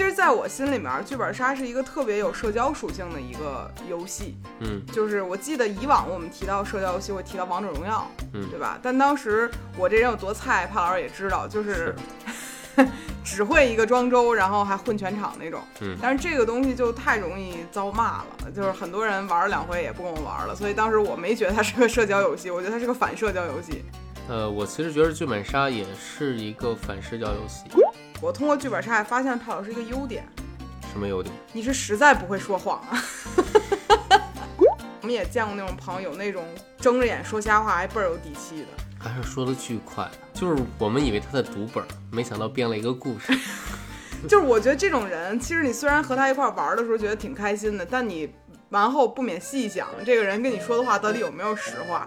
其实，在我心里面，剧本杀是一个特别有社交属性的一个游戏。嗯就是我记得以往我们提到社交游戏会提到王者荣耀，嗯对吧？但当时我这人有多菜，帕老师也知道，就是 只会一个庄周，然后还混全场那种。嗯但是这个东西就太容易遭骂了，就是很多人玩了两回也不跟我玩了，所以当时我没觉得它是个社交游戏，我觉得它是个反社交游戏。呃，我其实觉得剧本杀也是一个反社交游戏。我通过剧本杀也发现潘老师一个优点，什么优点？你是实在不会说谎啊。我们也见过那种朋友，有那种睁着眼说瞎话还倍儿有底气的。还是说的巨快，就是我们以为他在读本儿，没想到编了一个故事。就是我觉得这种人，其实你虽然和他一块玩的时候觉得挺开心的，但你完后不免细想，这个人跟你说的话到底有没有实话。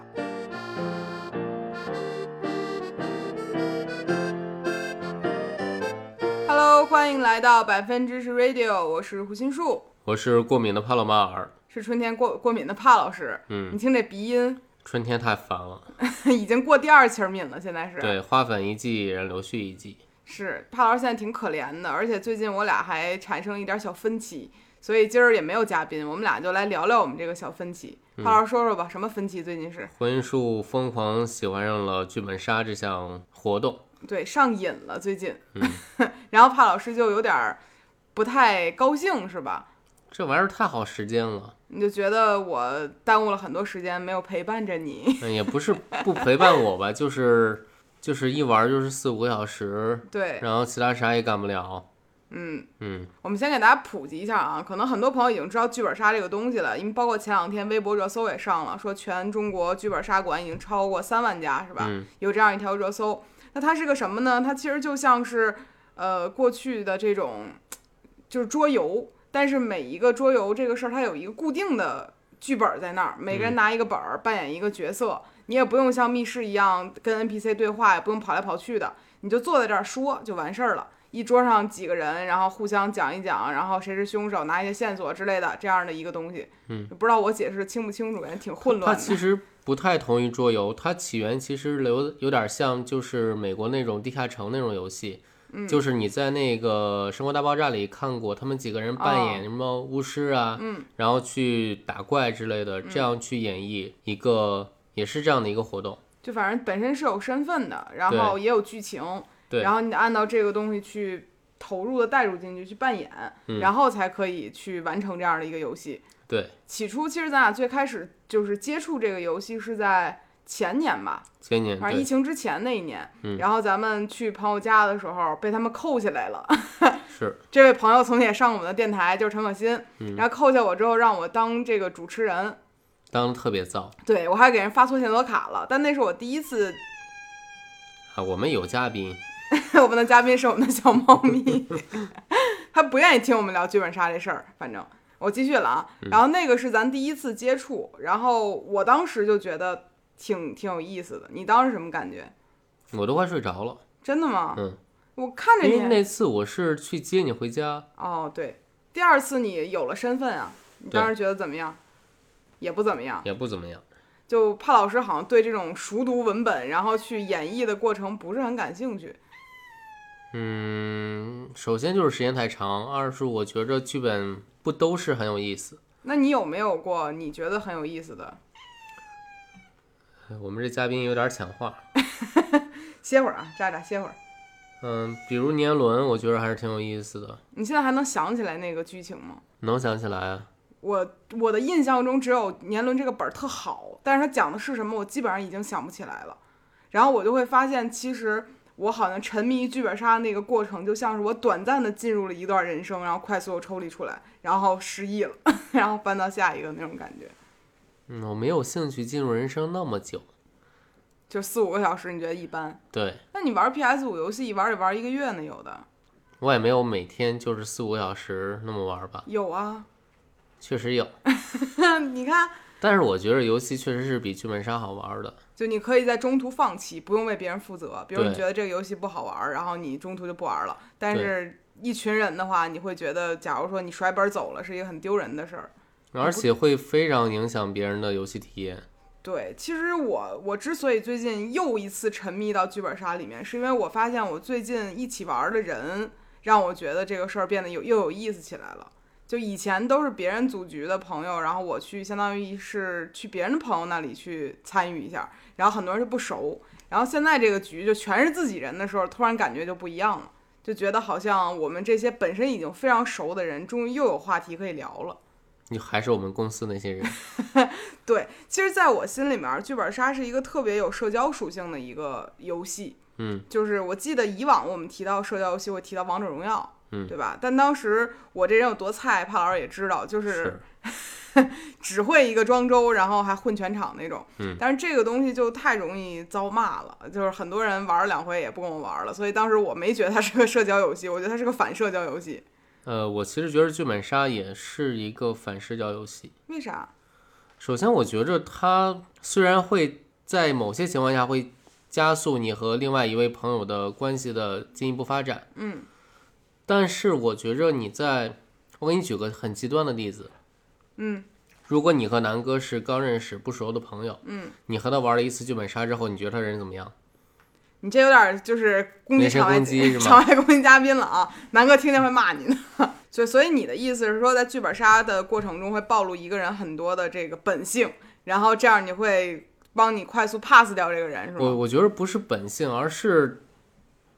欢迎来到百分之十 Radio，我是胡心树，我是过敏的帕洛马尔。是春天过过敏的帕老师。嗯你嗯，听这鼻音，春天太烦了。已经过第二期儿敏了，现在是。对，花粉一季，人流絮一季。是帕老师现在挺可怜的，而且最近我俩还产生一点小分歧，所以今儿也没有嘉宾，我们俩就来聊聊我们这个小分歧。帕老师说说吧，什么分歧？最近是婚姻树疯狂喜欢上了剧本杀这项活动。对上瘾了，最近，嗯 然后帕老师就有点儿不太高兴，是吧？这玩意儿太耗时间了。你就觉得我耽误了很多时间，没有陪伴着你。嗯，也不是不陪伴我吧，就是就是一玩就是四五个小时，对，然后其他啥也干不了。嗯，嗯，我们先给大家普及一下啊，可能很多朋友已经知道剧本杀这个东西了，因为包括前两天微博热搜也上了，说全中国剧本杀馆已经超过三万家，是吧？嗯有这样一条热搜。那它是个什么呢？它其实就像是呃过去的这种就是桌游，但是每一个桌游这个事儿它有一个固定的剧本在那儿，每个人嗯拿一个本儿扮演一个角色，你也不用像密室一样跟 NPC 对话，也不用跑来跑去的，你就坐在这儿说就完事儿了。一桌上几个人，然后互相讲一讲，然后谁是凶手，拿一些线索之类的，这样的一个东西。嗯，不知道我解释清不清楚，感觉挺混乱的。其实不太同于桌游，它起源其实有有点像就是美国那种地下城那种游戏。嗯就是你在那个《生活大爆炸》里看过，他们几个人扮演什么巫师啊，嗯然后去打怪之类的，这样去演绎一个，也是这样的一个活动。就反正本身是有身份的，然后也有剧情，对然后你得按照这个东西去投入的带入进去去扮演，嗯然后才可以去完成这样的一个游戏。对，起初其实咱俩最开始就是接触这个游戏是在前年吧，前年反正疫情之前那一年，嗯然后咱们去朋友家的时候被他们扣下来了。是，这位朋友曾经也上过我们的电台，就是陈可辛，嗯然后扣下我之后让我当这个主持人，当的特别燥对我还给人发错线索卡了，但那是我第一次啊。我们有嘉宾，我们的嘉宾是我们的小猫咪，他不愿意听我们聊剧本杀这事儿。反正我继续了啊，然后那个是咱第一次接触，然后我当时就觉得挺挺有意思的。你当时什么感觉？我都快睡着了。真的吗？嗯，我看着你因为那次我是去接你回家，哦，对，第二次你有了身份啊，你当时觉得怎么样？也不怎么样。也不怎么样。就帕老师好像对这种熟读文本，然后去演绎的过程不是很感兴趣。嗯，首先就是时间太长，二是我觉着剧本不都是很有意思。那你有没有过你觉得很有意思的？我们这嘉宾有点抢话，歇会儿啊，渣渣歇会儿。嗯，比如年轮，我觉得还是挺有意思的，你现在还能想起来那个剧情吗？能想起来啊。我我的印象中只有年轮这个本儿特好，但是它讲的是什么，我基本上已经想不起来了。然后我就会发现，其实我好像沉迷于剧本杀的那个过程，就像是我短暂的进入了一段人生，然后快速又抽离出来，然后失忆了，然后翻到下一个那种感觉。嗯，我没有兴趣进入人生那么久。就四五个小时，你觉得一般？对那你玩 PS 五游戏玩也玩一个月呢，有的我也没有每天就是四五个小时那么玩吧，有啊。确实有。你看，但是我觉得游戏确实是比剧本杀好玩的。就你可以在中途放弃，不用为别人负责。比如你觉得这个游戏不好玩，然后你中途就不玩了。但是一群人的话，你会觉得，假如说你甩本走了，是一个很丢人的事儿。而且会非常影响别人的游戏体验。对，其实我我之所以最近又一次沉迷到剧本杀里面，是因为我发现我最近一起玩的人，让我觉得这个事儿变得有又有意思起来了。就以前都是别人组局的朋友，然后我去相当于是去别人的朋友那里去参与一下，然后很多人就不熟，然后现在这个局就全是自己人的时候，突然感觉就不一样了，就觉得好像我们这些本身已经非常熟的人，终于又有话题可以聊了。你还是我们公司那些人，对，其实在我心里面，剧本杀是一个特别有社交属性的一个游戏。嗯，就是我记得以往我们提到社交游戏，会提到王者荣耀，嗯对吧？但当时我这人有多菜，帕老师也知道，就是是 只会一个庄周，然后还混全场那种。嗯但是这个东西就太容易遭骂了，就是很多人玩了两回也不跟我玩了，所以当时我没觉得它是个社交游戏，我觉得它是个反社交游戏。呃，我其实觉得剧本杀也是一个反社交游戏。为啥？首先，我觉着它虽然会在某些情况下会加速你和另外一位朋友的关系的进一步发展，嗯但是我觉着你在，我给你举个很极端的例子，嗯如果你和南哥是刚认识不熟的朋友，嗯，你和他玩了一次剧本杀之后，你觉得他人怎么样？你这有点就是攻击场外场外攻击嘉宾了啊！南哥听见会骂你的。所以，所以你的意思是说，在剧本杀的过程中会暴露一个人很多的这个本性，然后这样你会帮你快速 pass 掉这个人，是吗？我我觉得不是本性，而是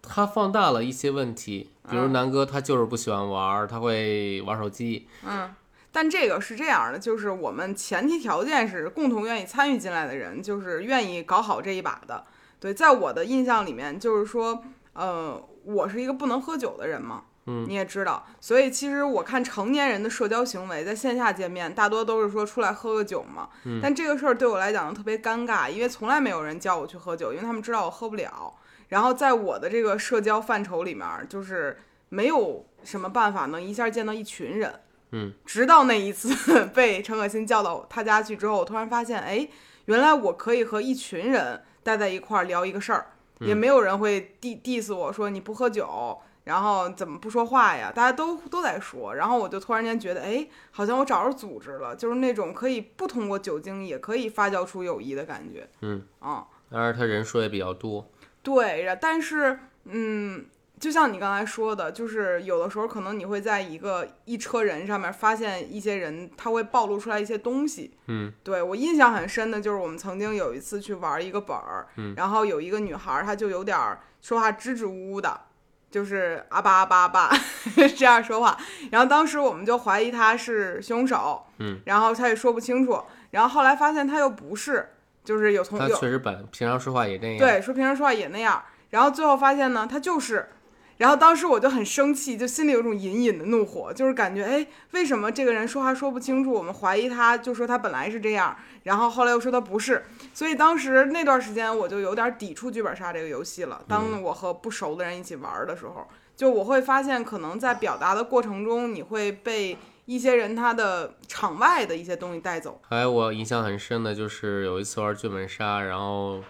他放大了一些问题，比如嗯南哥他就是不喜欢玩儿，他会玩手机，嗯，但这个是这样的，就是我们前提条件是共同愿意参与进来的人，就是愿意搞好这一把的。对，在我的印象里面，就是说，呃，我是一个不能喝酒的人嘛，嗯，你也知道，所以其实我看成年人的社交行为，在线下见面，大多都是说出来喝个酒嘛。嗯但这个事儿对我来讲特别尴尬，因为从来没有人叫我去喝酒，因为他们知道我喝不了。然后在我的这个社交范畴里面，就是没有什么办法能一下见到一群人。嗯，直到那一次 被陈可辛叫到他家去之后，我突然发现，哎，原来我可以和一群人待在一块儿聊一个事儿，也没有人会 diss diss 我说你不喝酒，然后怎么不说话呀？大家都都在说，然后我就突然间觉得，哎，好像我找着组织了，就是那种可以不通过酒精也可以发酵出友谊的感觉。嗯啊，当然他人数也比较多，对，然但是，嗯，就像你刚才说的，就是有的时候可能你会在一个一车人上面发现一些人，他会暴露出来一些东西。嗯，对我印象很深的就是我们曾经有一次去玩一个本儿，嗯然后有一个女孩，她就有点儿说话支支吾吾的。就是阿巴阿巴阿巴这样说话，然后当时我们就怀疑她是凶手，嗯，然后她也说不清楚，然后后来发现她又不是，就是有从有他确实本平常说话也那样，对，说平常说话也那样，然后最后发现呢，他就是，然后当时我就很生气，就心里有种隐隐的怒火，就是感觉哎，为什么这个人说话说不清楚？我们怀疑他，就说他本来是这样，然后后来又说他不是，所以当时那段时间我就有点抵触剧本杀这个游戏了。当我和不熟的人一起玩的时候，就我会发现，可能在表达的过程中，你会被一些人他的场外的一些东西带走。还有我印象很深的就是有一次玩剧本杀，然后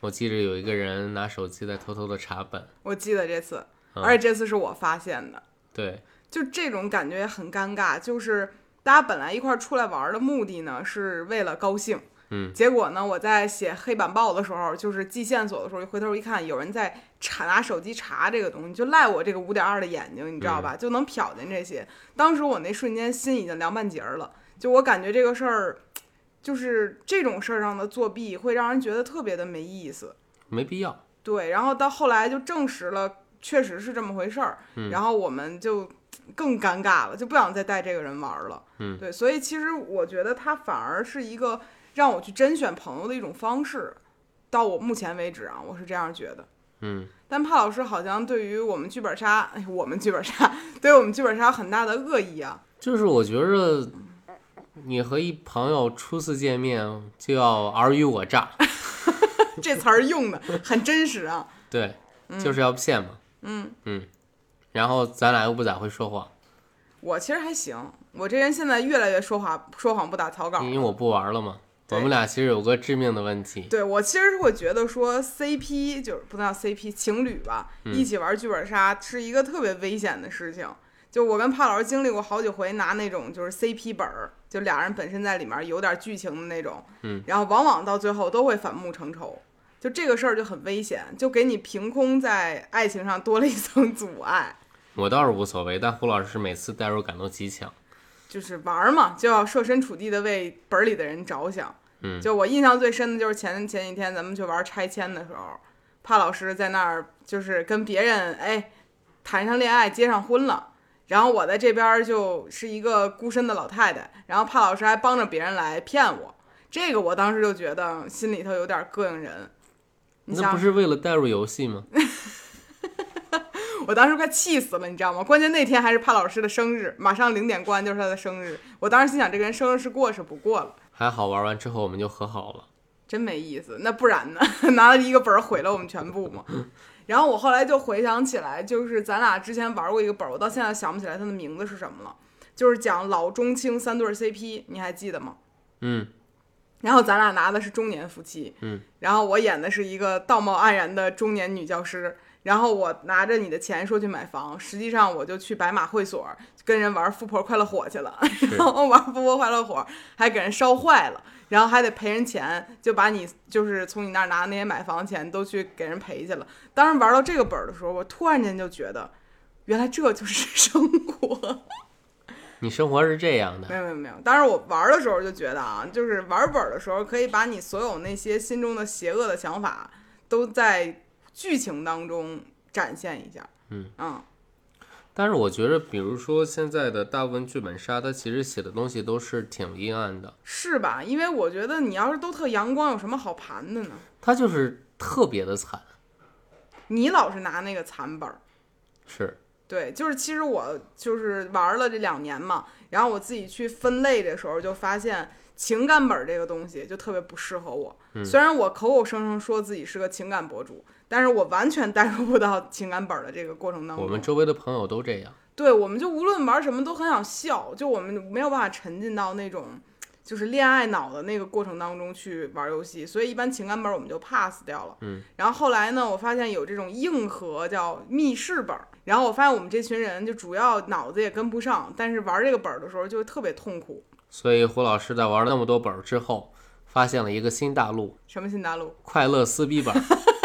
我记着有一个人拿手机在偷偷的查本，我记得这次，嗯而且这次是我发现的。对，就这种感觉也很尴尬，就是大家本来一块儿出来玩儿的目的呢，是为了高兴。嗯结果呢，我在写黑板报的时候，就是记线索的时候，回头一看，有人在查拿手机查这个东西，就赖我这个五点二的眼睛，你知道吧？就能瞟见这些。当时我那瞬间心已经凉半截儿了，就我感觉这个事儿，就是这种事儿上的作弊，会让人觉得特别的没意思。没必要。对，然后到后来就证实了，确实是这么回事儿。嗯然后我们就更尴尬了，就不想再带这个人玩儿了。嗯对，所以其实我觉得他反而是一个让我去甄选朋友的一种方式。到我目前为止啊，我是这样觉得。嗯，但帕老师好像对于我们剧本杀，哎，我们剧本杀对我们剧本杀有很大的恶意啊。就是我觉着你和一朋友初次见面就要尔虞我诈，这词儿用的很真实啊。对，就是要骗嘛。嗯嗯，然后咱俩又不咋会说谎，我其实还行，我这人现在越来越说话说谎不打草稿。因为我不玩了嘛。对我们俩其实有个致命的问题，对我其实是会觉得说 CP 就是不能叫 CP 情侣吧，嗯一起玩剧本杀是一个特别危险的事情。就我跟帕老师经历过好几回拿那种就是 CP 本儿，就俩人本身在里面有点剧情的那种，嗯，然后往往到最后都会反目成仇。就这个事儿就很危险，就给你凭空在爱情上多了一层 阻碍。我倒是无所谓，但胡老师每次代入感都极强。就是玩儿嘛，就要设身处地的为本儿里的人着想。嗯就我印象最深的就是前前几天咱们去玩拆迁的时候，帕老师在那儿就是跟别人哎谈上恋爱，结上婚了。然后我在这边就是一个孤身的老太太，然后帕老师还帮着别人来骗我，这个我当时就觉得心里头有点膈应人。你想那不，是为了代入游戏吗？我当时快气死了，你知道吗？关键那天还是帕老师的生日，马上零点过完就是他的生日。我当时心想，这个人生日是过是不过了。还好玩完之后我们就和好了。真没意思。那不然呢？拿了一个本儿毁了我们全部嘛。然后我后来就回想起来，就是咱俩之前玩过一个本儿，我到现在想不起来它的名字是什么了，就是讲老中青三对儿 CP，你还记得吗？嗯，然后咱俩拿的是中年夫妻，嗯，然后我演的是一个道貌岸然的中年女教师，然后我拿着你的钱说去买房，实际上我就去白马会所跟人玩富婆快乐火去了，然后玩富婆快乐火还给人烧坏了，然后还得赔人钱，就把你就是从你那儿拿的那些买房钱都去给人赔去了。当时玩到这个本儿的时候，我突然间就觉得，原来这就是 生活。你生活是这样的没。有没有没有，当时我玩的时候就觉得啊，就是玩本儿的时候，可以把你所有那些心中的邪恶的想法，都在剧情当中展现一下。嗯嗯，但是我觉得，比如说现在的大部分剧本杀，它其实写的东西都是挺阴暗的，是吧？因为我觉得你要是都特阳光，有什么好盘的呢？它就是特别的惨。你老是拿那个残本儿。是，对，就是其实我就是玩了这两年嘛，然后我自己去分类的时候，就发现情感本儿这个东西就特别不适合我。虽然我口口声声说自己是个情感博主，但是我完全带入不到情感本儿的这个过程当中。我们周围的朋友都这样。对，我们就无论玩什么都很想笑，就我们没有办法沉浸到那种就是恋爱脑的那个过程当中去玩游戏，所以一般情感本儿我们就 pass 掉了。嗯，然后后来呢，我发现有这种硬核叫密室本儿，然后我发现我们这群人就主要脑子也跟不上，但是玩这个本儿的时候就特别痛苦。所以胡老师在玩了那么多本儿之后，发现了一个新大陆什么新大陆？——快乐撕逼本儿。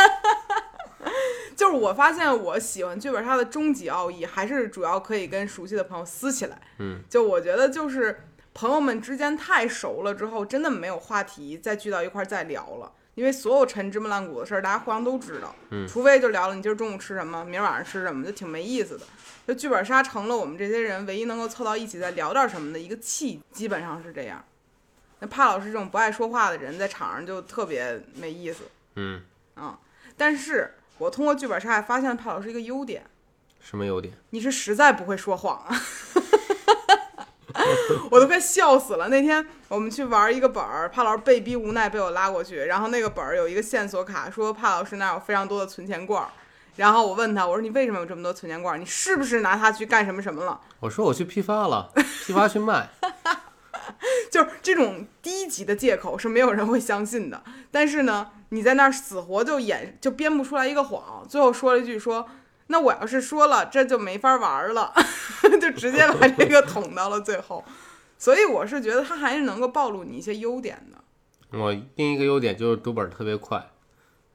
就是我发现我喜欢剧本杀的终极奥义，还是主要可以跟熟悉的朋友撕起来。嗯，就我觉得就是朋友们之间太熟了之后，真的没有话题再聚到一块儿再聊了。因为所有陈芝麻烂谷的事儿，大家互相都知道，嗯除非就聊了你今儿中午吃什么，明儿晚上吃什么，就挺没意思的。就剧本杀成了我们这些人唯一能够凑到一起再聊点什么的一个契机，基本上是这样。那帕老师这种不爱说话的人，在场上就特别没意思。嗯，但是我通过剧本杀也发现帕老师一个优点，什么优点？你是实在不会说谎啊！我都快笑死了。那天我们去玩一个本儿，帕老师被逼无奈被我拉过去，然后那个本儿有一个线索卡，说帕老师那儿有非常多的存钱罐儿。然后我问他，我说你为什么有这么多存钱罐儿？你是不是拿它去干什么什么了？我说我去批发了，批发去卖。就是这种低级的借口是没有人会相信的。但是呢，你在那儿死活就演就编不出来一个谎，最后说了一句说，那我要是说了，这就没法玩了，就直接把这个捅到了最后。所以我是觉得他还是能够暴露你一些优点的，我另一个优点就是读本儿特别快，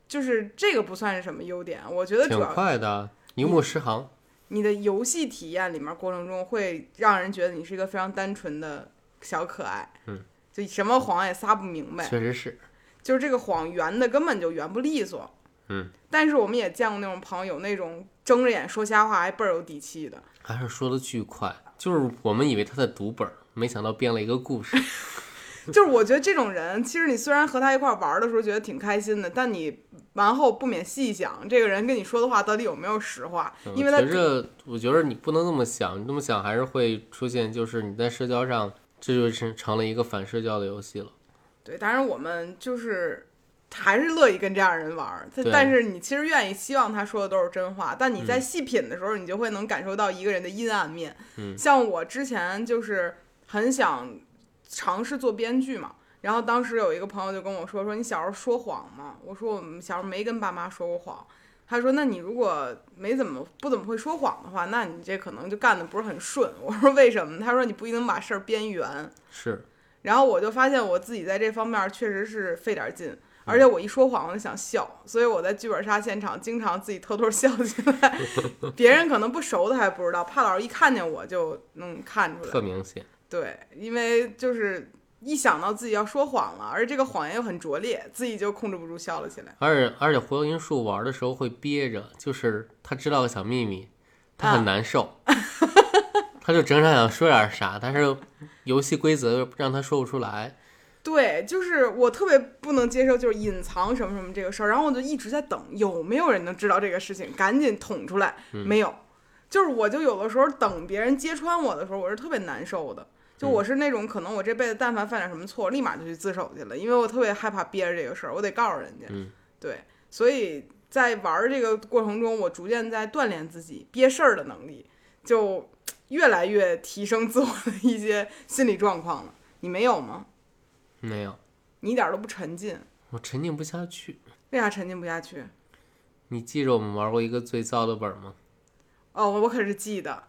就是这个不算是什么优点，我觉得挺快的，一目十行。你的游戏体验里面过程中会让人觉得你是一个非常单纯的小可爱，嗯，就什么谎也撒不明白，确实是。就是这个谎圆的根本就圆不利索。嗯，但是我们也见过那种朋友，有那种睁着眼说瞎话还倍儿有底气的。还是说的巨快，就是我们以为他在读本，没想到编了一个故事。就是我觉得这种人，其实你虽然和他一块玩的时候觉得挺开心的，但你完后不免细想，这个人跟你说的话到底有没有实话？因为他我觉着，我觉得你不能那么想，你这么想还是会出现，就是你在社交上，这就是成了一个反社交的游戏了。对，当然我们就是还是乐意跟这样的人玩儿，但但是你其实愿意希望他说的都是真话，但你在嗯细品的时候，你就会能感受到一个人的阴暗面。嗯像我之前就是很想尝试做编剧嘛。然后当时有一个朋友就跟我说：“说你小时候说谎吗？”我说：“我们小时候没跟爸妈说过谎。”他说：“那你如果没怎么不怎么会说谎的话，那你这可能就干的不是很顺。”我说：“为什么？”他说：“你不一定能把事儿编圆。”是，然后我就发现我自己在这方面确实是费点劲，而且我一说谎我就想笑，所以我在剧本杀现场经常自己偷偷笑起来，别人可能不熟的还不知道，怕老师一看见我就能看出来。特明显。对，因为就是一想到自己要说谎了，而这个谎言又很拙劣，自己就控制不住笑了起来。而且而且回音树玩的时候会憋着，就是他知道个小秘密，他很难受，他就整场想说点啥，但是游戏规则让他说不出来。对，就是我特别不能接受，就是隐藏什么什么这个事儿，然后我就一直在等，有没有人能知道这个事情，赶紧捅出来。没有，就是我就有的时候等别人揭穿我的时候，我是特别难受的。就我是那种可能我这辈子但凡犯点什么错，立马就去自首去了，因为我特别害怕憋着这个事儿，我得告诉人家。嗯，对，所以在玩这个过程中，我逐渐在锻炼自己憋事儿的能力，就越来越提升自我的一些心理状况了。你没有吗？没有，你一点都不沉浸，我沉浸不下去。为啥沉浸不下去？你记着我们玩过一个最糟的本吗？哦，我可是记得，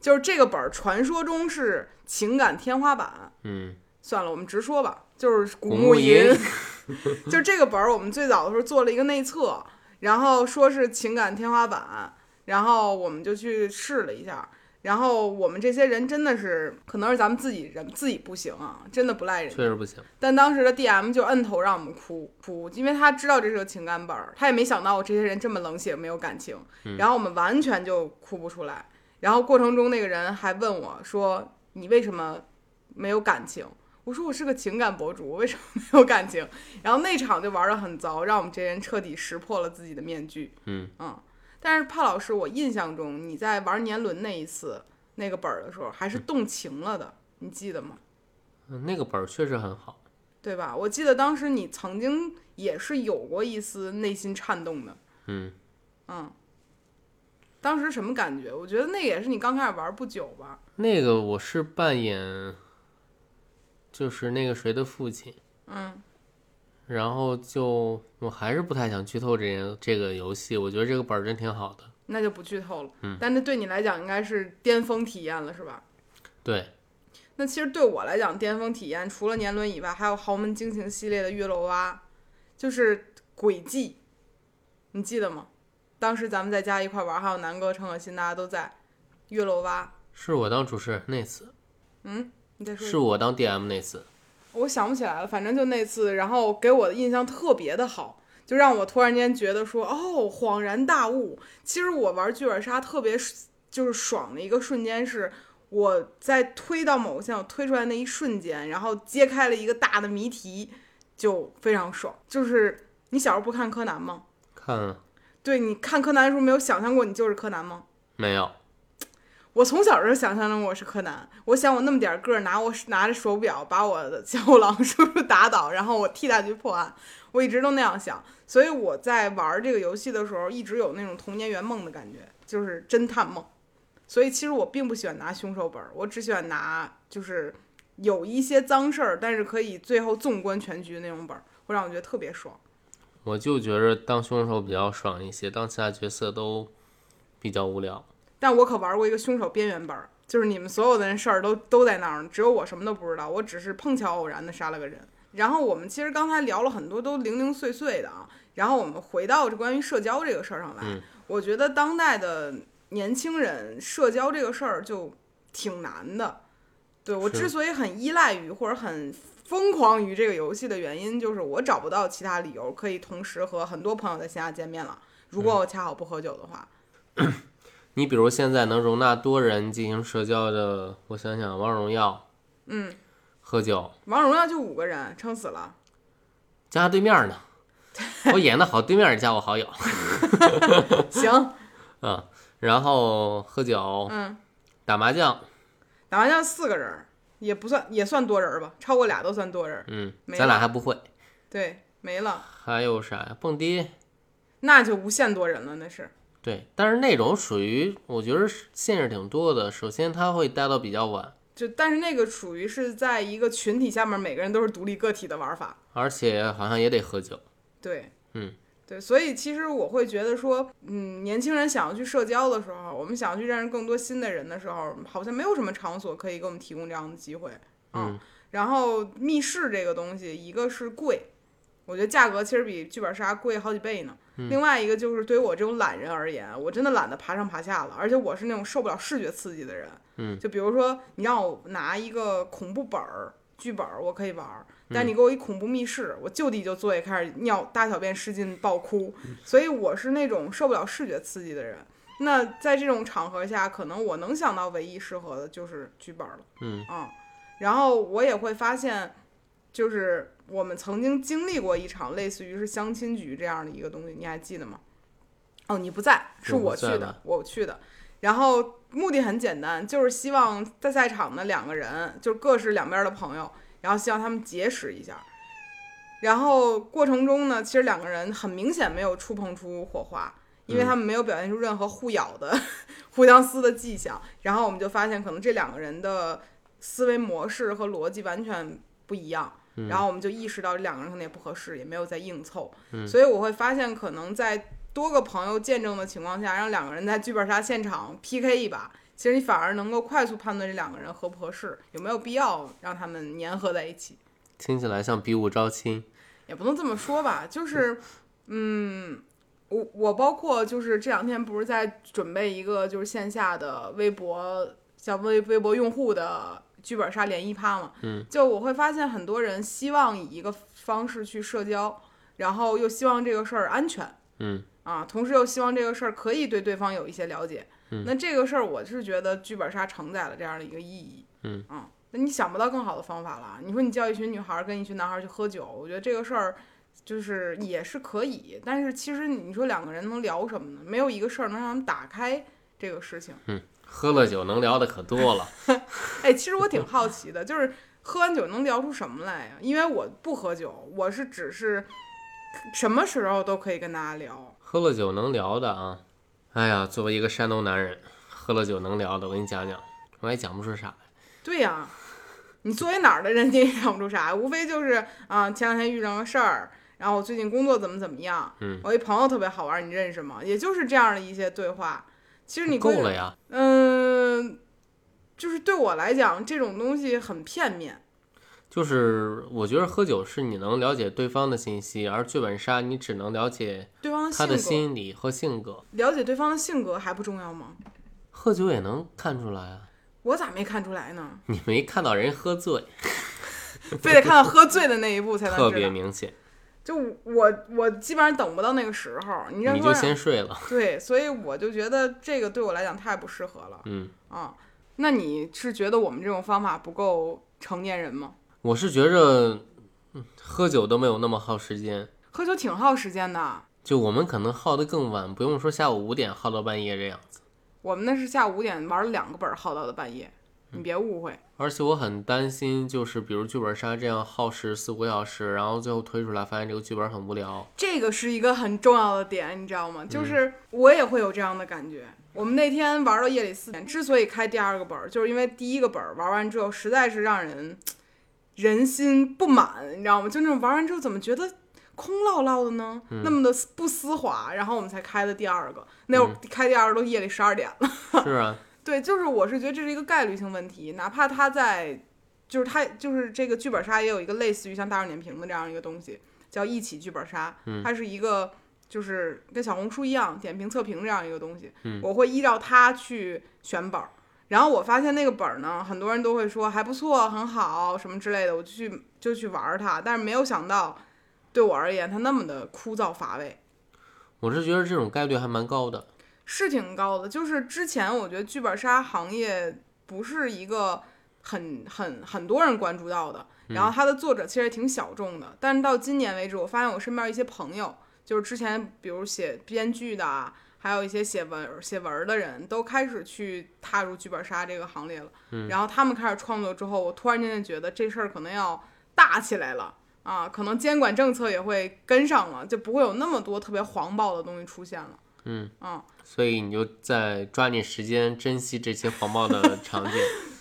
就是这个本儿，传说中是情感天花板。嗯，算了，我们直说吧，就是古墓吟 就这个本儿，我们最早的时候做了一个内测，然后说是情感天花板，然后我们就去试了一下。然后我们这些人真的是，可能是咱们自己人自己不行啊，真的不赖人确实不行。但当时的 DM 就摁头让我们哭哭，因为他知道这是个情感本儿，他也没想到我这些人这么冷血没有感情，然后我们完全就哭不出来。然后过程中那个人还问我说：“你为什么没有感情？”我说：“我是个情感博主，我为什么没有感情？”然后那场就玩的很糟，让我们这些人彻底识破了自己的面具。嗯嗯，但是帕老师，我印象中你在玩年轮那一次那个本儿的时候，还是动情了的，你记得吗？嗯那个本儿确实很好。对吧？我记得当时你曾经也是有过一丝内心颤动的，嗯，嗯。当时什么感觉？我觉得那也是你刚开始玩不久吧？那个我是扮演，就是那个谁的父亲，嗯，然后就我还是不太想剧透这个这个游戏，我觉得这个本儿真挺好的。那就不剧透了。嗯但这对你来讲应该是巅峰体验了，是吧？对，那其实对我来讲，巅峰体验除了年轮以外，还有豪门惊情系列的月楼蛙，就是轨迹，你记得吗？当时咱们在家一块玩，还有南哥、陈可辛，大家都在月楼蛙。是我当主持人那次，嗯，你再说是我当 DM 那次。我想不起来了，反正就那次，然后给我的印象特别的好，就让我突然间觉得说，哦，恍然大悟。其实我玩剧本杀特别就是爽的一个瞬间是，我在推到某个线，我推出来那一瞬间，然后揭开了一个大的谜题，就非常爽。就是你小时候不看柯南吗？看了对，你看柯南的时候没有想象过你就是柯南吗？没有？我从小就想象中我是柯南，我想我那么点个儿，拿我拿着手表把我的小五郎叔叔打倒，然后我替他去破案，我一直都那样想。所以我在玩这个游戏的时候，一直有那种童年圆梦的感觉，就是侦探梦。所以其实我并不喜欢拿凶手本儿，我只喜欢拿就是有一些脏事儿，但是可以最后纵观全局那种本儿，会让我觉得特别爽。我就觉着当凶手比较爽一些，当其他角色都比较无聊。但我可玩过一个凶手边缘本儿，就是你们所有的人事儿都都在那儿，只有我什么都不知道，我只是碰巧偶然的杀了个人。然后我们其实刚才聊了很多都零零碎碎的啊，然后我们回到这关于社交这个事儿上来，嗯我觉得当代的年轻人社交这个事儿就挺难的。对我之所以很依赖于或者很疯狂于这个游戏的原因，就是我找不到其他理由可以同时和很多朋友在线下见面了。如果我恰好不喝酒的话，你比如现在能容纳多人进行社交的，我想想，王者荣耀嗯，喝酒王者荣耀就五个人，撑死了。加对面呢，我演的好，对面也加我好友 行，嗯，然后喝酒、嗯，打麻将，打麻将四个人也不算，也算多人吧，超过俩都算多人。嗯，没咱俩还不会，对，没了，还有啥呀？蹦迪，那就无限多人了，那是。对，但是那种属于我觉得是限制挺多的。首先，他会待到比较晚，就但是那个属于是在一个群体下面，每个人都是独立个体的玩法。而且好像也得喝酒。对，嗯，对，所以其实我会觉得说，嗯，年轻人想要去社交的时候，我们想要去认识更多新的人的时候，好像没有什么场所可以给我们提供这样的机会。嗯，然后密室这个东西，一个是贵，我觉得价格其实比剧本杀贵好几倍呢。另外一个就是对于我这种懒人而言，我真的懒得爬上爬下了，而且我是那种受不了视觉刺激的人。嗯，就比如说你让我拿一个恐怖本儿剧本儿，我可以玩儿，但你给我一恐怖密室，我就地就坐下开始尿大小便失禁爆哭。所以我是那种受不了视觉刺激的人。那在这种场合下，可能我能想到唯一适合的就是剧本了。嗯啊，然后我也会发现，就是我们曾经经历过一场类似于是相亲局这样的一个东西，你还记得吗？哦，你不在，是我去的我去的。然后目的很简单，就是希望在赛场的两个人，就各是两边的朋友，然后希望他们结识一下。然后过程中呢，其实两个人很明显没有触碰出火花，因为他们没有表现出任何互咬的、互相撕的迹象。然后我们就发现，可能这两个人的思维模式和逻辑完全不一样。然后我们就意识到这两个人可能也不合适，也没有再硬凑。所以我会发现，可能在多个朋友见证的情况下，让两个人在剧本杀现场 PK 一把，其实你反而能够快速判断这两个人合不合适，有没有必要让他们粘合在一起。听起来像比武招亲。也不能这么说吧，就是，嗯，我我包括就是这两天不是在准备一个就是线下的微博，像微微博用户的剧本杀联谊趴嘛，嗯，就我会发现很多人希望以一个方式去社交，然后又希望这个事儿安全，嗯啊，同时又希望这个事儿可以对对方有一些了解，嗯那这个事儿我是觉得剧本杀承载了这样的一个意义，嗯啊，那你想不到更好的方法了。你说你叫一群女孩儿跟一群男孩儿去喝酒，我觉得这个事儿就是也是可以，但是其实你说两个人能聊什么呢？没有一个事儿能让他们打开这个事情。喝了酒能聊的可多了。哎，其实我挺好奇的，就是喝完酒能聊出什么来呀？因为我不喝酒，我是只是什么时候都可以跟大家聊。喝了酒能聊的啊，哎呀，作为一个山东男人，喝了酒能聊的，我给你讲讲，我也讲不出啥来。对呀、你作为哪儿的人，你也讲不出啥，无非就是啊、前两天遇上个事儿，然后我最近工作怎么怎么样，嗯我一朋友特别好玩，你认识吗？也就是这样的一些对话。其实你够了呀，嗯，就是对我来讲，这种东西很片面。就是我觉得喝酒是你能了解对方的信息，而剧本杀你只能了解对方他的，心理和性格。了解对方的性格还不重要吗？喝酒也能看出来啊，我咋没看出来呢？你没看到人喝醉，非得看到喝醉的那一步才能特。别明显，就我我基本上等不到那个时候，你就先睡了。对，所以我就觉得这个对我来讲太不适合了嗯，啊。那你是觉得我们这种方法不够成年人吗？我是觉着，嗯喝酒都没有那么耗时间。喝酒挺耗时间的，就我们可能耗得更晚，不用说下午五点耗到半夜这样子。我们那是下午五点玩了两个本儿，耗到的半夜，你别误会。而且我很担心，就是比如剧本杀这样耗时四五个小时，然后最后推出来发现这个剧本很无聊。这个是一个很重要的点，你知道吗？就是我也会有这样的感觉。我们那天玩到夜里四点，之所以开第二个本儿，就是因为第一个本儿玩完之后，实在是让人人心不满，你知道吗？就那种玩完之后怎么觉得空落落的呢？那么的不丝滑，然后我们才开的第二个。那会儿开第二个都夜里十二点了。是啊，对，就是我是觉得这是一个概率性问题，哪怕他在，就是他就是这个剧本杀也有一个类似于像大众点评的这样一个东西，叫一起剧本杀，它是一个就是跟小红书一样点评测评这样一个东西，我会依照它去选本儿。然后我发现那个本儿呢，很多人都会说还不错，很好什么之类的，我就去就去玩儿它。但是没有想到，对我而言，它那么的枯燥乏味。我是觉得这种概率还蛮高的。是挺高的，就是之前我觉得剧本杀行业不是一个很很很多人关注到的，然后它的作者其实也挺小众的，但是到今年为止，我发现我身边一些朋友，就是之前比如写编剧的啊，还有一些写文写文儿的人都开始去踏入剧本杀这个行列了，然后他们开始创作之后，我突然间就觉得这事儿可能要大起来了。啊，可能监管政策也会跟上了，就不会有那么多特别黄暴的东西出现了。嗯嗯，所以你就在抓紧时间珍惜这些黄暴的 场景。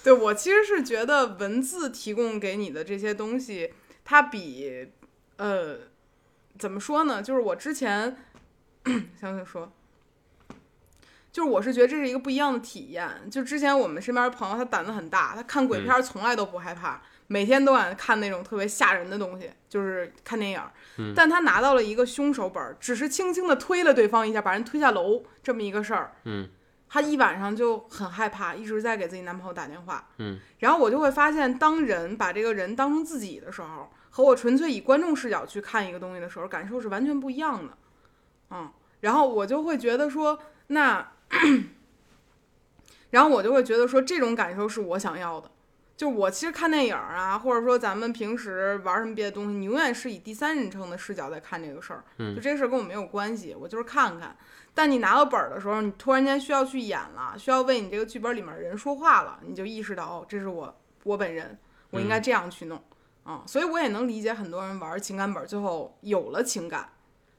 对我其实是觉得文字提供给你的这些东西，它比呃怎么说呢？就是我之前想想说，就是我是觉得这是一个不一样的体验。就之前我们身边的朋友，他胆子很大，他看鬼片从来都不害怕，每天都敢看那种特别吓人的东西，就是看电影但他拿到了一个凶手本儿，只是轻轻的推了对方一下，把人推下楼这么一个事儿，嗯他一晚上就很害怕，一直在给自己男朋友打电话。嗯然后我就会发现，当人把这个人当成自己的时候，和我纯粹以观众视角去看一个东西的时候，感受是完全不一样的。嗯，然后我就会觉得说，那，然后我就会觉得说，这种感受是我想要的。就我其实看电影啊，或者说咱们平时玩什么别的东西，你永远是以第三人称的视角在看这个事儿。嗯就这个事儿跟我没有关系，我就是看看。但你拿到本儿的时候，你突然间需要去演了，需要为你这个剧本里面人说话了，你就意识到哦，这是我我本人，我应该这样去弄啊、所以我也能理解很多人玩情感本儿最后有了情感，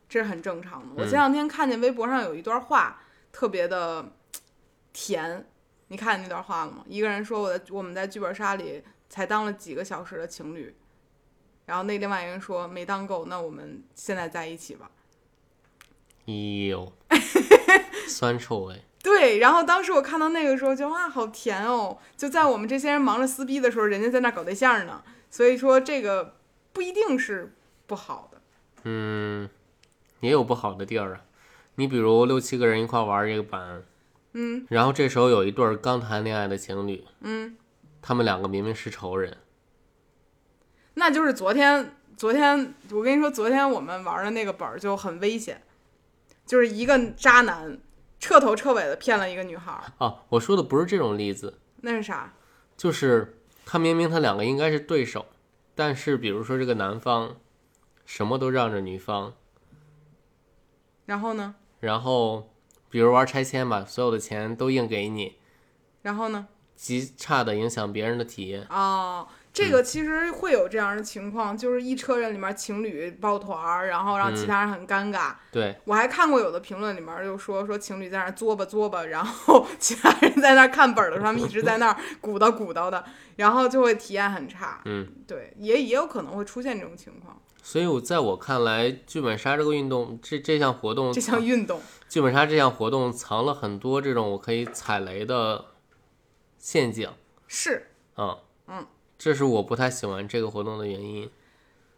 这是很正常的。我前两天看见微博上有一段话，特别的 甜，你看那段话了吗？一个人说我在我们在剧本杀里才当了几个小时的情侣，然后那另外一个人说没当够，那我们现在在一起吧。哟，酸臭味。对，然后当时我看到那个时候就哇，好甜哦！就在我们这些人忙着撕逼的时候，人家在那搞对象呢。所以说这个不一定是不好的。嗯，也有不好的地儿啊。你比如六七个人一块玩这个版，嗯。然后这时候有一对儿刚谈恋爱的情侣，嗯，他们两个明明是仇人，那就是昨天，昨天我跟你说，昨天我们玩的那个本儿就很危险，就是一个渣男彻头彻尾的骗了一个女孩儿。哦，我说的不是这种例子，那是啥？就是他明明他两个应该是对手，但是比如说这个男方什么都让着女方，然后呢？然后比如玩拆迁吧，所有的钱都硬给你，然后呢？极差的影响别人的体验。哦，这个其实会有这样的情况，就是一车人里面情侣抱团儿，然后让其他人很尴尬。对，我还看过有的评论里面就说说情侣在那儿作吧作吧，然后其他人在那儿看本儿的时候，他们一直在那儿鼓捣鼓捣的，然后就会体验很差。嗯，对，也也有可能会出现这种情况。所以我在我看来，剧本杀这个运动，这这项活动，这项运动，剧本杀这项活动藏了很多这种我可以踩雷的陷阱。是嗯嗯，这是我不太喜欢这个活动的原因。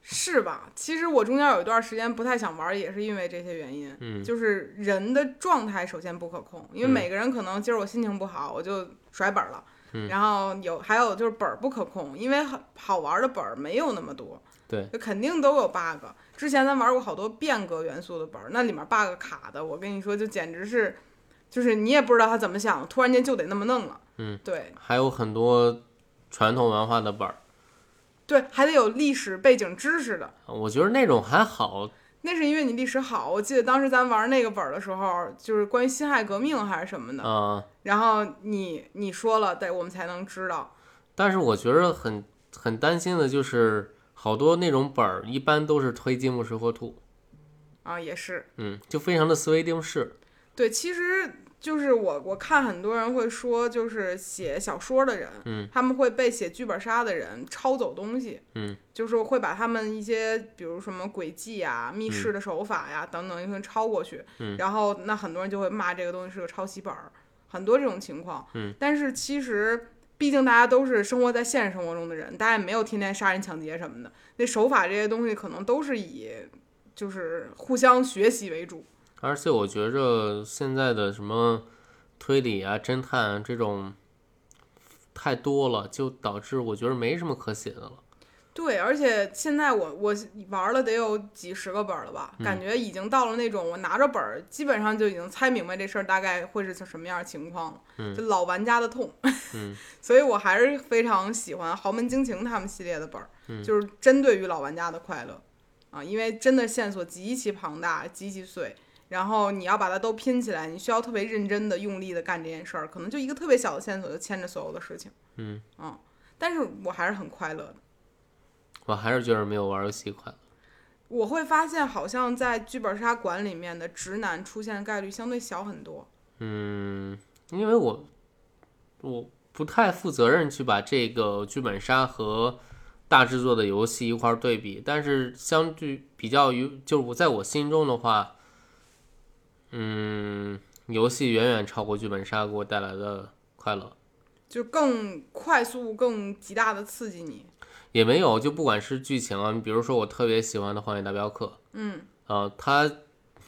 是吧？其实我中间有一段时间不太想玩，也是因为这些原因。嗯就是人的状态首先不可控，因为嗯每个人可能今儿我心情不好，我就甩本儿了。嗯然后有还有就是本儿不可控，因为好好玩的本儿没有那么多，对，就肯定都有 bug。之前咱玩过好多变革元素的本儿，那里面 bug 卡的，我跟你说就简直是，就是你也不知道他怎么想，突然间就得那么弄了。嗯，对还有很多传统文化的本儿，对，还得有历史背景知识的。我觉得那种还好。那是因为你历史好，我记得当时咱玩那个本儿的时候，就是关于辛亥革命还是什么的，嗯、然后你你说了，对，我们才能知道。但是我觉得很很担心的就是，好多那种本儿一般都是推金木水火土，啊，也是，嗯，就非常的思维定式。对，其实就是我我看很多人会说，就是写小说的人，嗯，他们会被写剧本杀的人抄走东西，嗯，就是会把他们一些比如什么诡计呀、密室的手法呀、等等一些抄过去，嗯。然后那很多人就会骂这个东西是个抄袭本儿，很多这种情况，嗯，但是其实。毕竟大家都是生活在现实生活中的人，大家也没有天天杀人抢劫什么的，那手法这些东西可能都是以就是互相学习为主。而且我觉着现在的什么推理啊、侦探这种太多了，就导致我觉得没什么可写的了。对，而且现在我我玩了得有几十个本儿了吧，嗯感觉已经到了那种我拿着本儿，基本上就已经猜明白这事儿大概会是什么样的情况了，嗯就老玩家的痛。嗯 所以我还是非常喜欢豪门惊情他们系列的本儿，嗯就是针对于老玩家的快乐啊，因为真的线索极其庞大，极其碎。然后你要把它都拼起来，你需要特别认真的、用力的干这件事儿，可能就一个特别小的线索就牵着所有的事情。嗯，但是我还是很快乐的。我还是觉得没有玩游戏快乐。我会发现，好像在剧本杀馆里面的直男出现概率相对小很多。嗯，因为我我不太负责任去把这个剧本杀和大制作的游戏一块儿对比，但是相对比较于，就是我在我心中的话，嗯，游戏远远超过剧本杀给我带来的快乐。就更快速、更极大的刺激你。也没有，就不管是剧情啊，比如说我特别喜欢的《荒野大镖客》，嗯，呃，它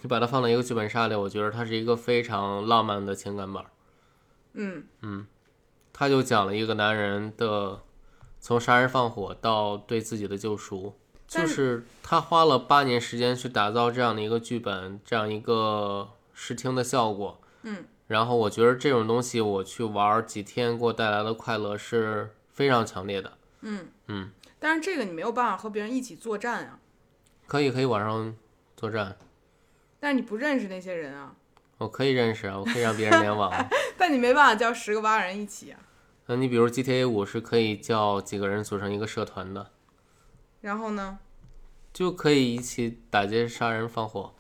你把它放到一个剧本杀里，我觉得它是一个非常浪漫的情感本嗯。嗯他就讲了一个男人的从杀人放火到对自己的救赎，就是是他花了八年时间去打造这样的一个剧本，这样一个视听的效果。嗯，然后我觉得这种东西我去玩儿几天给我带来的快乐是非常强烈的。嗯嗯，但是这个你没有办法和别人一起作战啊，可以可以晚上作战，但是你不认识那些人啊，我可以认识啊，我可以让别人联网。但你没办法叫十个八个人一起啊。那你比如 GTA 五是可以叫几个人组成一个社团的，然后呢，就可以一起打劫、杀人、放火。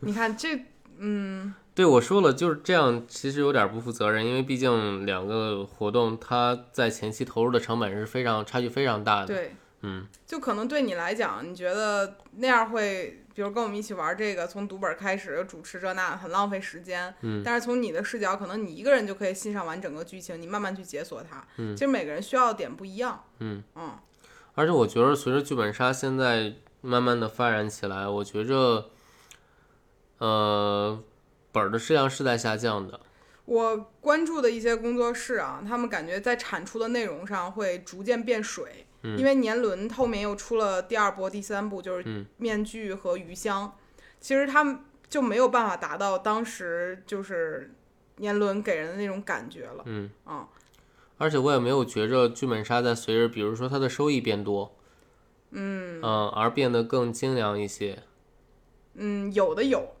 你看这，嗯，对我说了，就是这样，其实有点不负责任，因为毕竟两个活动它在前期投入的成本是非常差距非常大的。对，嗯，就可能对你来讲，你觉得那样会，比如跟我们一起玩这个，从读本开始主持这那，很浪费时间。嗯但是从你的视角，可能你一个人就可以欣赏完整个剧情，你慢慢去解锁它。嗯其实每个人需要的点不一样。嗯嗯而且我觉得随着剧本杀现在慢慢的发展起来，我觉着，呃，本儿的质量是在下降的。我关注的一些工作室啊，他们感觉在产出的内容上会逐渐变水，嗯因为年轮后面又出了第二波、第三部，就是嗯面具和鱼香，其实他们就没有办法达到当时就是年轮给人的那种感觉了。嗯啊，而且我也没有觉着剧本杀在随着，比如说它的收益变多，嗯嗯、而变得更精良一些。嗯，有的有，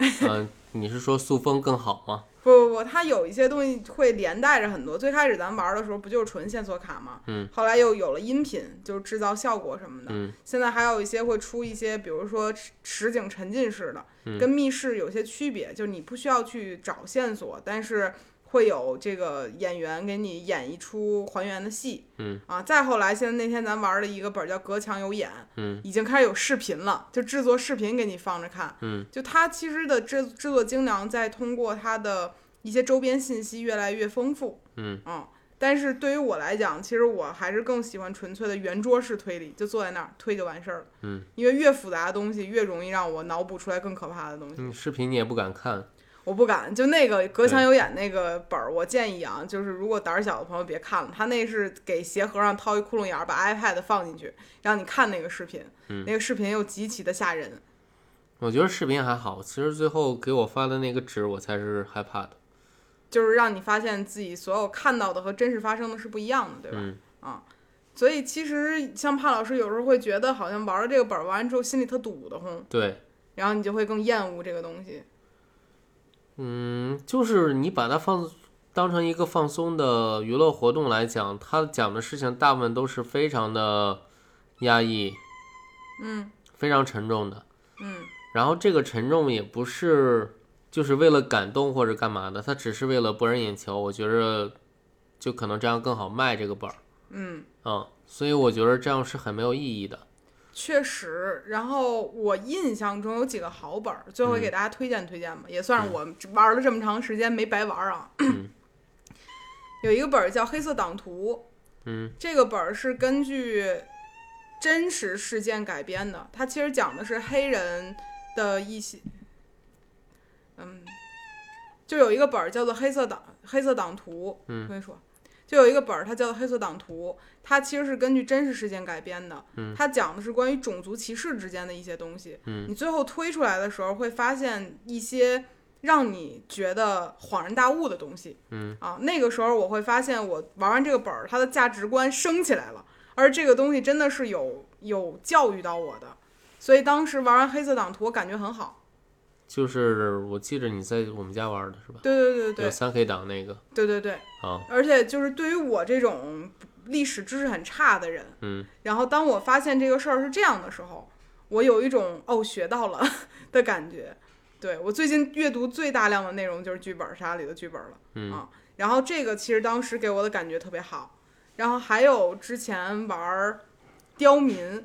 嗯、你是说塑封更好吗？不不不，它有一些东西会连带着很多。最开始咱玩的时候不就是纯线索卡吗？嗯。后来又有了音频，就是制造效果什么的。嗯现在还有一些会出一些，比如说实实景沉浸式的，嗯跟密室有些区别，就是你不需要去找线索，但是会有这个演员给你演一出还原的戏。嗯啊，再后来，现在那天咱玩了一个本儿叫《隔墙有眼》，嗯已经开始有视频了，就制作视频给你放着看。嗯就它其实的制制作精良，在通过它的一些周边信息越来越丰富。嗯啊但是对于我来讲，其实我还是更喜欢纯粹的圆桌式推理，就坐在那儿推就完事儿了。嗯，因为越复杂的东西，越容易让我脑补出来更可怕的东西。嗯，视频你也不敢看。我不敢，就那个隔墙有眼那个本儿，我建议啊，就是如果胆儿小的朋友别看了，他那是给鞋盒上掏一窟窿眼儿，把 iPad 放进去，让你看那个视频，嗯那个视频又极其的吓人。我觉得视频还好，其实最后给我发的那个纸，我才是害怕的。就是让你发现自己所有看到的和真实发生的是不一样的，对吧？嗯所以其实像帕老师有时候会觉得，好像玩了这个本儿完之后心里特堵得慌，对，然后你就会更厌恶这个东西。嗯，就是你把它放当成一个放松的娱乐活动来讲，它讲的事情大部分都是非常的压抑，嗯非常沉重的。嗯然后这个沉重也不是就是为了感动或者干嘛的，他只是为了博人眼球。我觉着就可能这样更好卖这个本儿，嗯，嗯，所以我觉得这样是很没有意义的。确实。然后我印象中有几个好本儿，最后给大家推荐推荐吧，也算是我玩了这么长时间没白玩啊。有一个本儿叫《黑色党徒》，嗯这个本儿是根据真实事件改编的，它其实讲的是黑人的一些，嗯，就有一个本儿叫做《黑色党黑色党徒》，嗯我跟你说，就有一个本儿，它叫做《黑色党徒》，它其实是根据真实事件改编的，嗯它讲的是关于种族歧视之间的一些东西，嗯你最后推出来的时候会发现一些。让你觉得恍然大悟的东西，嗯啊，那个时候我会发现，我玩完这个本儿，它的价值观升起来了，而这个东西真的是有有教育到我的，所以当时玩完黑色党徒，我感觉很好。就是我记着你在我们家玩的是吧？对对对有对三 K 档那个。对对对，啊，而且就是对于我这种历史知识很差的人，嗯。然后当我发现这个事儿是这样的时候，我有一种哦学到了的感觉。对我最近阅读最大量的内容就是剧本杀里的剧本了。嗯。啊，然后这个其实当时给我的感觉特别好，然后还有之前玩儿刁民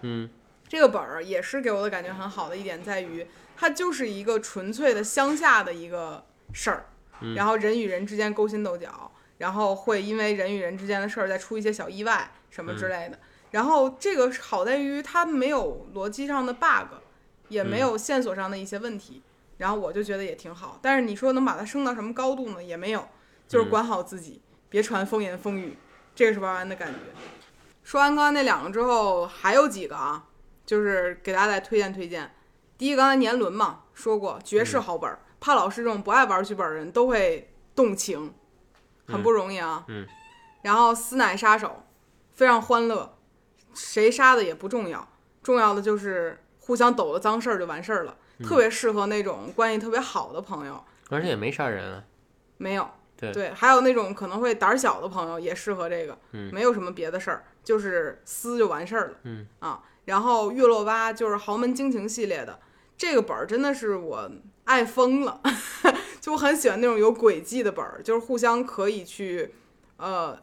嗯。这个本儿也是给我的感觉很好的一点在于，它就是一个纯粹的乡下的一个事儿，然后人与人之间勾心斗角，然后会因为人与人之间的事儿再出一些小意外什么之类的。然后这个好在于它没有逻辑上的 bug，也没有线索上的一些问题，然后我就觉得也挺好。但是你说能把它升到什么高度呢？也没有，就是管好自己，别传风言风语，这个是玩完的感觉。说完刚才那两个之后，还有几个啊，就是给大家再推荐推荐。第一个刚才年轮嘛，说过绝世好本儿，怕老师这种不爱玩剧本的人都会动情，很不容易啊。嗯。然后司奶杀手，非常欢乐，谁杀的也不重要，重要的就是互相抖了脏事儿就完事儿了，特别适合那种关系特别好的朋友。而且也没杀人啊。没有。对对，还有那种可能会胆儿小的朋友也适合这个，嗯没有什么别的事儿，就是撕就完事儿了。嗯啊，然后月落蛙就是豪门惊情系列的这个本儿，真的是我爱疯了，就我很喜欢那种有轨迹的本儿，就是互相可以去呃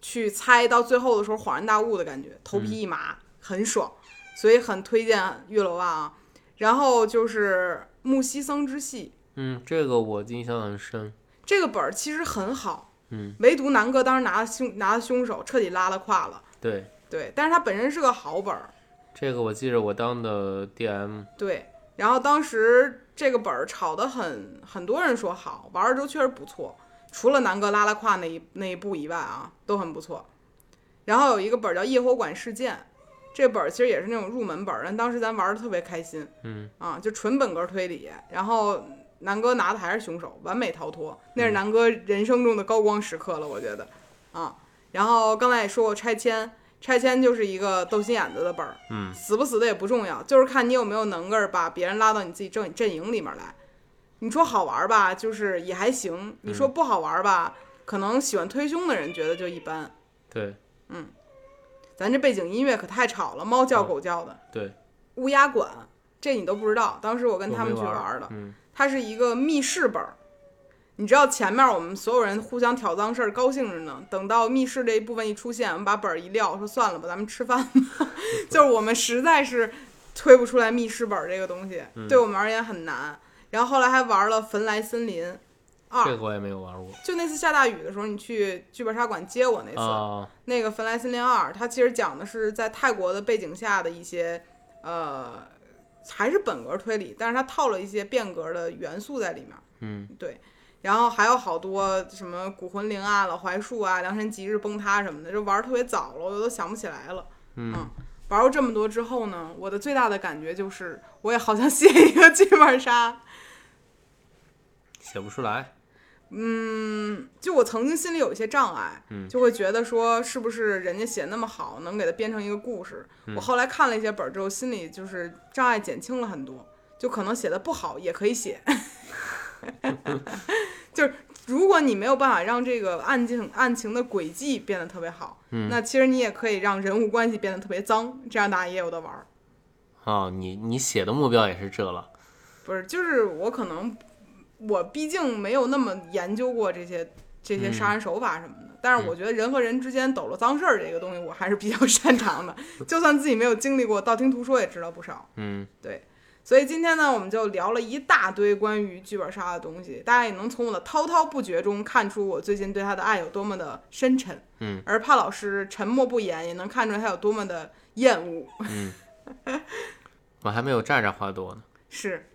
去猜到最后的时候恍然大悟的感觉，头皮一麻，很爽，所以很推荐月落蛙啊。然后就是木西僧之戏，嗯，这个我印象很深。这个本儿其实很好，嗯，唯独南哥当时拿了凶拿了凶手，彻底拉了胯了。对，对，但是他本身是个好本儿，这个我记着我当的 DM。对。然后当时这个本儿炒得很，很多人说好，玩儿之后确实不错。除了南哥拉拉胯那一那一步以外啊，都很不错。然后有一个本儿叫《夜火馆事件》，这本儿其实也是那种入门本儿，但当时咱玩的特别开心，嗯啊，就纯本格推理。然后南哥拿的还是凶手，完美逃脱，那是南哥人生中的高光时刻了，我觉得啊。然后刚才也说过拆迁，拆迁就是一个斗心眼子的本儿，嗯死不死的也不重要，就是看你有没有能个儿把别人拉到你自己阵阵营里面来。你说好玩吧，就是也还行；你说不好玩吧，可能喜欢推凶的人觉得就一般。对嗯咱这背景音乐可太吵了，猫叫狗叫的。对，乌鸦馆，这你都不知道，当时我跟他们去玩的。嗯它是一个密室本儿。你知道前面我们所有人互相挑脏事儿，高兴着呢。等到密室这一部分一出现，我们把本儿一撂，说算了吧，咱们吃饭吧。就是我们实在是推不出来密室本儿这个东西，嗯对我们而言很难。然后后来还玩了《坟来森林二》这个我也没有玩过。就那次下大雨的时候，你去剧本杀馆接我那次，啊，那个《坟来森林二》，它其实讲的是在泰国的背景下的一些，呃，还是本格推理，但是它套了一些变革的元素在里面。嗯对，然后还有好多什么古魂灵啊、老槐树啊、良辰吉日崩塌什么的，就玩儿特别早了，我都想不起来了。嗯玩过这么多之后呢，我的最大的感觉就是，我也好想 写一个剧本杀。写不出来。嗯就我曾经心里有一些障碍，嗯就会觉得说是不是人家写那么好，能给它编成一个故事。我后来看了一些本儿之后，心里就是障碍减轻了很多，就可能写的不好也可以写。就是如果你没有办法让这个案情案情的轨迹变得特别好，嗯那其实你也可以让人物关系变得特别脏，这样大家也有的玩儿。哦，你你写的目标也是这了。不是，就是我可能我毕竟没有那么研究过这些这些杀人手法什么的，但是我觉得人和人之间抖了脏事儿这个东西，我还是比较 擅长的。就算自己没有经历过，道听途说也知道不少。嗯所以今天呢，我们就聊了一大堆关于剧本杀的东西，大家也能从我的滔滔不绝中看出我最近对他的爱有多么的深沉。嗯，而帕老师沉默不言，也能看出来他有多么的厌恶。嗯 我还没有炸炸话多呢。是，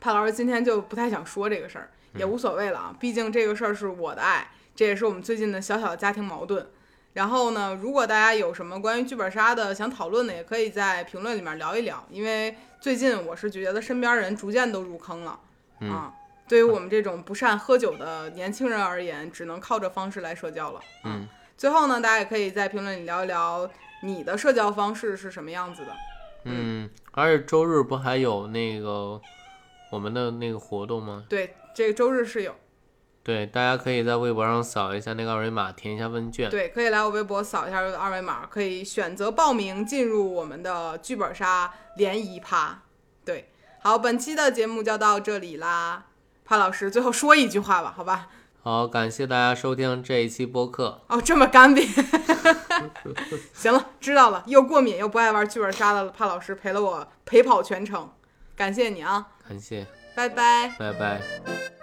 帕老师今天就不太想说这个事儿，也无所谓了啊，毕竟这个事儿是我的爱，这也是我们最近的小小的家庭矛盾。然后呢，如果大家有什么关于剧本杀的想讨论的，也可以在评论里面聊一聊，因为最近我是觉得身边人逐渐都入坑了、嗯啊。对于我们这种不善喝酒的年轻人而言，只能靠着方式来社交了。啊嗯，最后呢，大家也可以在评论里聊一聊你的社交方式是什么样子的。嗯，而且周日不还有那个我们的那个活动吗？对，这个周日是有。对，大家可以在微博上扫一下那个二维码，填一下问卷。对，可以来我微博扫一下二维码，可以选择报名进入我们的剧本杀联谊趴。对，好，本期的节目就到这里啦。潘老师最后说一句话吧，好吧？好，感谢大家收听这一期播客。哦，这么干瘪。行了，知道了。又过敏又不爱玩剧本杀的潘老师陪了我陪跑全程。感谢你啊，感谢，拜拜。拜拜。